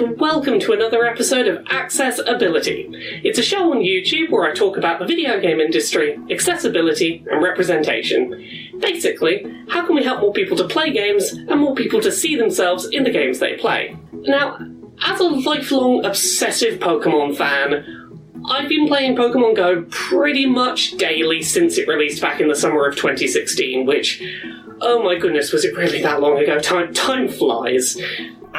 and welcome to another episode of Access-Ability. It's a show on YouTube where I talk about the video game industry, accessibility, and representation. Basically, how can we help more people to play games and more people to see themselves in the games they play? Now, as a lifelong obsessive Pokemon fan, I've been playing Pokemon Go pretty much daily since it released back in the summer of 2016, which, oh my goodness, was it really that long ago? Time, time flies.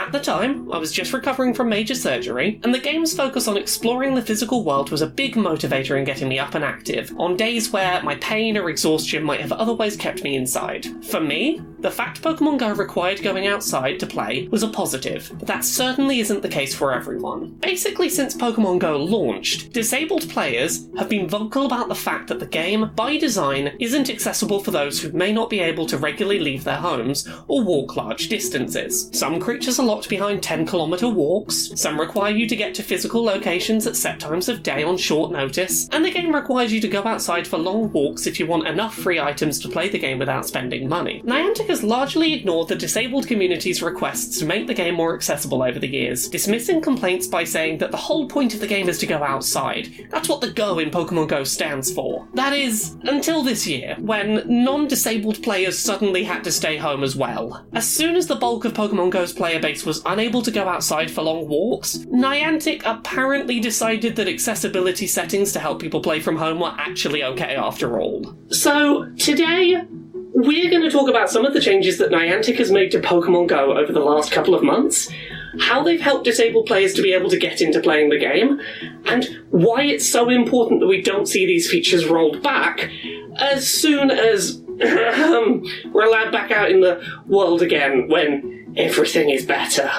At the time, I was just recovering from major surgery, and the game's focus on exploring the physical world was a big motivator in getting me up and active, on days where my pain or exhaustion might have otherwise kept me inside. For me, the fact Pokemon Go required going outside to play was a positive, but that certainly isn't the case for everyone. Basically, since Pokemon Go launched, disabled players have been vocal about the fact that the game, by design, isn't accessible for those who may not be able to regularly leave their homes or walk large distances. Some creatures are locked behind 10 kilometre walks, some require you to get to physical locations at set times of day on short notice, and the game requires you to go outside for long walks if you want enough free items to play the game without spending money. Niantic has largely ignored the disabled community's requests to make the game more accessible over the years, dismissing complaints by saying that the whole point of the game is to go outside. That's what the Go in Pokemon Go stands for. That is, until this year, when non disabled players suddenly had to stay home as well. As soon as the bulk of Pokemon Go's player base was unable to go outside for long walks, Niantic apparently decided that accessibility settings to help people play from home were actually okay after all. So, today, we're going to talk about some of the changes that Niantic has made to Pokemon Go over the last couple of months, how they've helped disabled players to be able to get into playing the game, and why it's so important that we don't see these features rolled back as soon as Um, we're allowed back out in the world again when everything is better.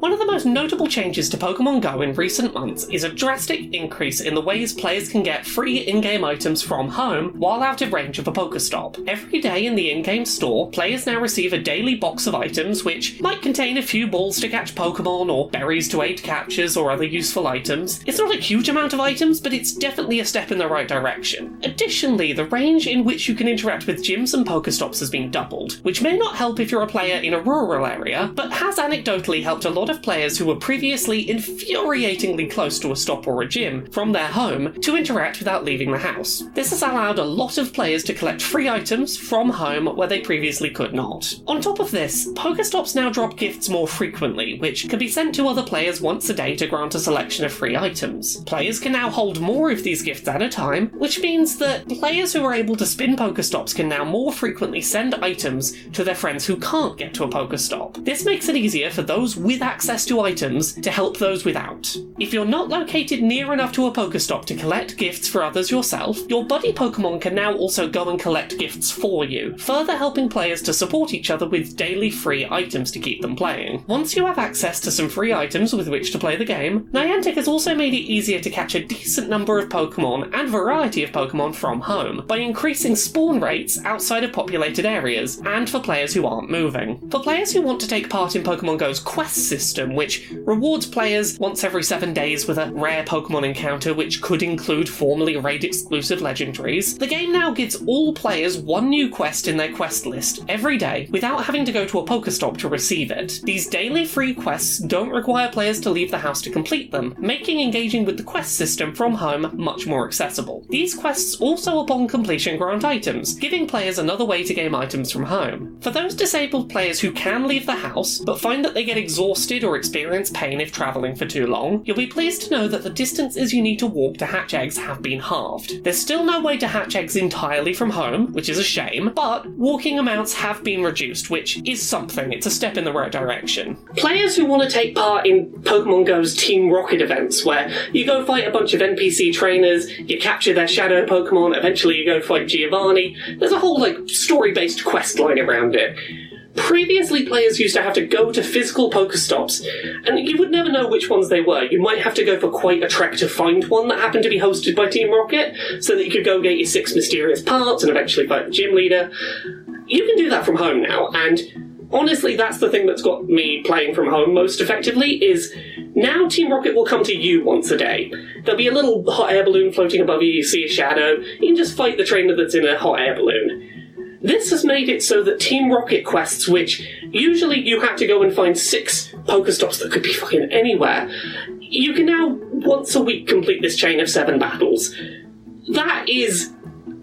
One of the most notable changes to Pokemon Go in recent months is a drastic increase in the ways players can get free in game items from home while out of range of a Pokestop. Every day in the in game store, players now receive a daily box of items which might contain a few balls to catch Pokemon or berries to aid catches or other useful items. It's not a huge amount of items, but it's definitely a step in the right direction. Additionally, the range in which you can interact with gyms and Pokestops has been doubled, which may not help if you're a player in a rural area, but has anecdotally helped a lot of players who were previously infuriatingly close to a stop or a gym from their home to interact without leaving the house. This has allowed a lot of players to collect free items from home where they previously could not. On top of this, Pokestops now drop gifts more frequently, which can be sent to other players once a day to grant a selection of free items. Players can now hold more of these gifts at a time, which means that players who are able to spin Pokestops can now more frequently send items to their friends who can't get to a Pokestop. This makes it easier for those with access to items to help those without. If you're not located near enough to a Pokestop to collect gifts for others yourself, your buddy Pokemon can now also go and collect gifts for you, further helping players to support each other with daily free items to keep them playing. Once you have access to some free items with which to play the game, Niantic has also made it easier to catch a decent number of Pokemon and variety of Pokemon from home by increasing spawn rates outside of populated areas and for players who aren't moving. For players who want to take part in Pokemon Go's quest system, which rewards players once every seven days with a rare Pokemon encounter, which could include formerly raid exclusive legendaries. The game now gives all players one new quest in their quest list every day without having to go to a Pokestop to receive it. These daily free quests don't require players to leave the house to complete them, making engaging with the quest system from home much more accessible. These quests also, upon completion, grant items, giving players another way to gain items from home. For those disabled players who can leave the house but find that they get exhausted or experience pain if travelling for too long, you'll be pleased to know that the distances you need to walk to hatch eggs have been halved. There's still no way to hatch eggs entirely from home, which is a shame, but walking amounts have been reduced, which is something. It's a step in the right direction. Players who want to take part in Pokemon Go's Team Rocket events, where you go fight a bunch of NPC trainers, you capture their shadow Pokemon, eventually you go fight Giovanni, there's a whole, like, story based quest line around it. Previously, players used to have to go to physical Pokestops, and you would never know which ones they were. You might have to go for quite a trek to find one that happened to be hosted by Team Rocket, so that you could go get your six mysterious parts and eventually fight the gym leader. You can do that from home now, and honestly, that's the thing that's got me playing from home most effectively. Is now Team Rocket will come to you once a day. There'll be a little hot air balloon floating above you. You see a shadow. You can just fight the trainer that's in a hot air balloon. This has made it so that Team Rocket quests, which usually you had to go and find six Pokestops that could be fucking anywhere, you can now once a week complete this chain of seven battles. That is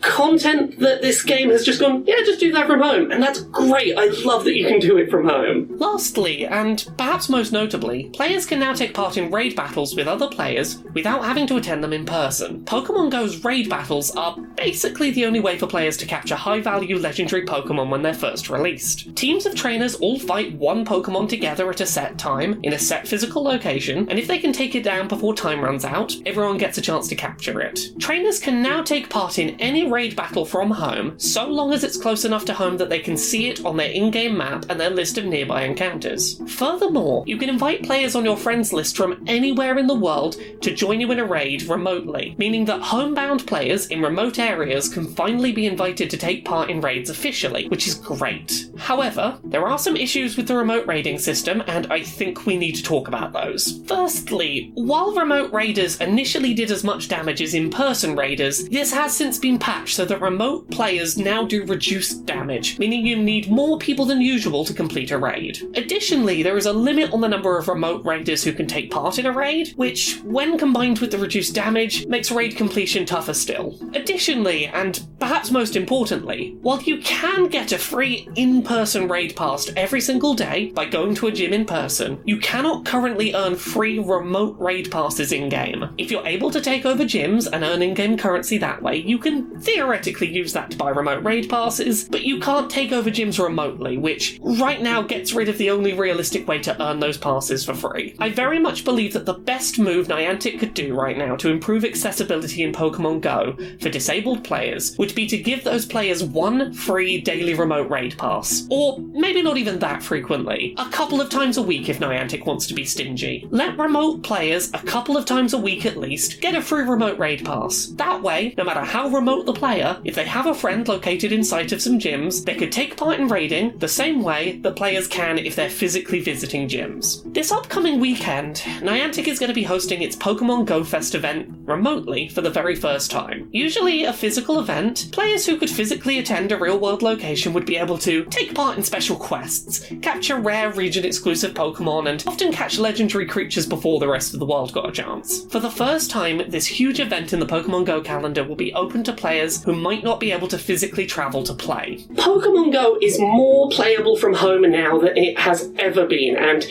content that this game has just gone, yeah, just do that from home. And that's great. I love that you can do it from home. Lastly, and perhaps most notably, players can now take part in raid battles with other players without having to attend them in person. Pokemon Go's raid battles are basically the only way for players to capture high value legendary Pokemon when they're first released. Teams of trainers all fight one Pokemon together at a set time, in a set physical location, and if they can take it down before time runs out, everyone gets a chance to capture it. Trainers can now take part in any raid battle from home, so long as it's close enough to home that they can see it on their in game map and their list of nearby encounters. Furthermore, you can invite players on your friends list from anywhere in the world to join you in a raid remotely, meaning that homebound players in remote areas can finally be invited to take part in raids officially, which is great. However, there are some issues with the remote raiding system, and I think we need to talk about those. Firstly, while remote raiders initially did as much damage as in person raiders, this has since been patched so that remote players now do reduced damage, meaning you need more people than usual to complete a raid. Additionally, there is a limit on the number of remote raiders who can take part in a raid, which, when combined with the reduced damage, makes raid completion tougher still. Additionally, and perhaps most importantly, while you can get a free in person raid pass every single day by going to a gym in person, you cannot currently earn free remote raid passes in game. If you're able to take over gyms and earn in game currency that way, you can theoretically use that to buy remote raid passes, but you can't take over gyms remotely, which right now gets rid of the only realistic way to earn those passes for free. I very much believe that the best move Niantic could do right now to improve accessibility in Pokemon Go for disabled players would be to give those players one free daily remote raid pass. Or maybe not even that frequently. A couple of times a week if Niantic wants to be stingy. Let remote players, a couple of times a week at least, get a free remote raid pass. That way, no matter how remote the player, if they have a friend located in sight of some gyms, they could take part in raiding the same way that players can if they're physically visiting gyms. This upcoming weekend, Niantic is going to be hosting its Pokemon Go Fest event remotely for the very first time. Usually a physical event, players who could physically attend a real world location would be able to take part in special quests, capture rare region exclusive Pokemon, and often catch legendary creatures before the rest of the world got a chance. For the first time, this huge event in the Pokemon Go calendar will be open to players who might not be able to physically travel to play. Pokemon Go is more playable from home now than it has ever been, and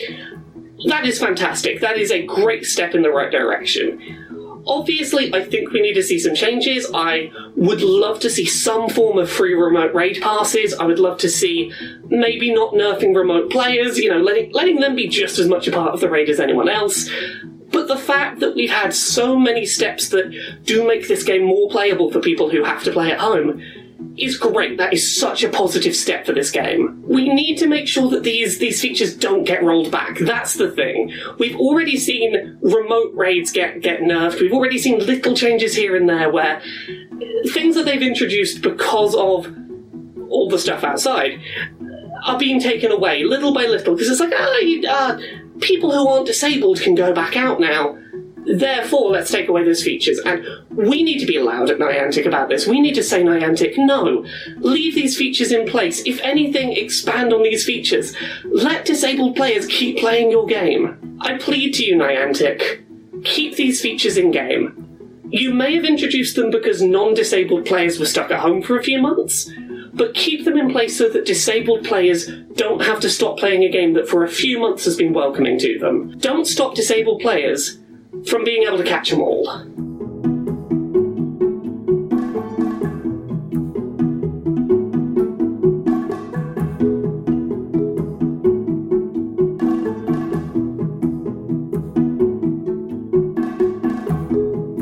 that is fantastic. That is a great step in the right direction. Obviously, I think we need to see some changes. I would love to see some form of free remote raid passes. I would love to see maybe not nerfing remote players, you know, letting, letting them be just as much a part of the raid as anyone else. But the fact that we've had so many steps that do make this game more playable for people who have to play at home is great. That is such a positive step for this game. We need to make sure that these these features don't get rolled back. That's the thing. We've already seen remote raids get get nerfed. We've already seen little changes here and there where things that they've introduced because of all the stuff outside are being taken away little by little because it's like ah, you, uh, people who aren't disabled can go back out now. Therefore, let's take away those features. And we need to be loud at Niantic about this. We need to say, Niantic, no, leave these features in place. If anything, expand on these features. Let disabled players keep playing your game. I plead to you, Niantic, keep these features in game. You may have introduced them because non disabled players were stuck at home for a few months, but keep them in place so that disabled players don't have to stop playing a game that for a few months has been welcoming to them. Don't stop disabled players from being able to catch them all.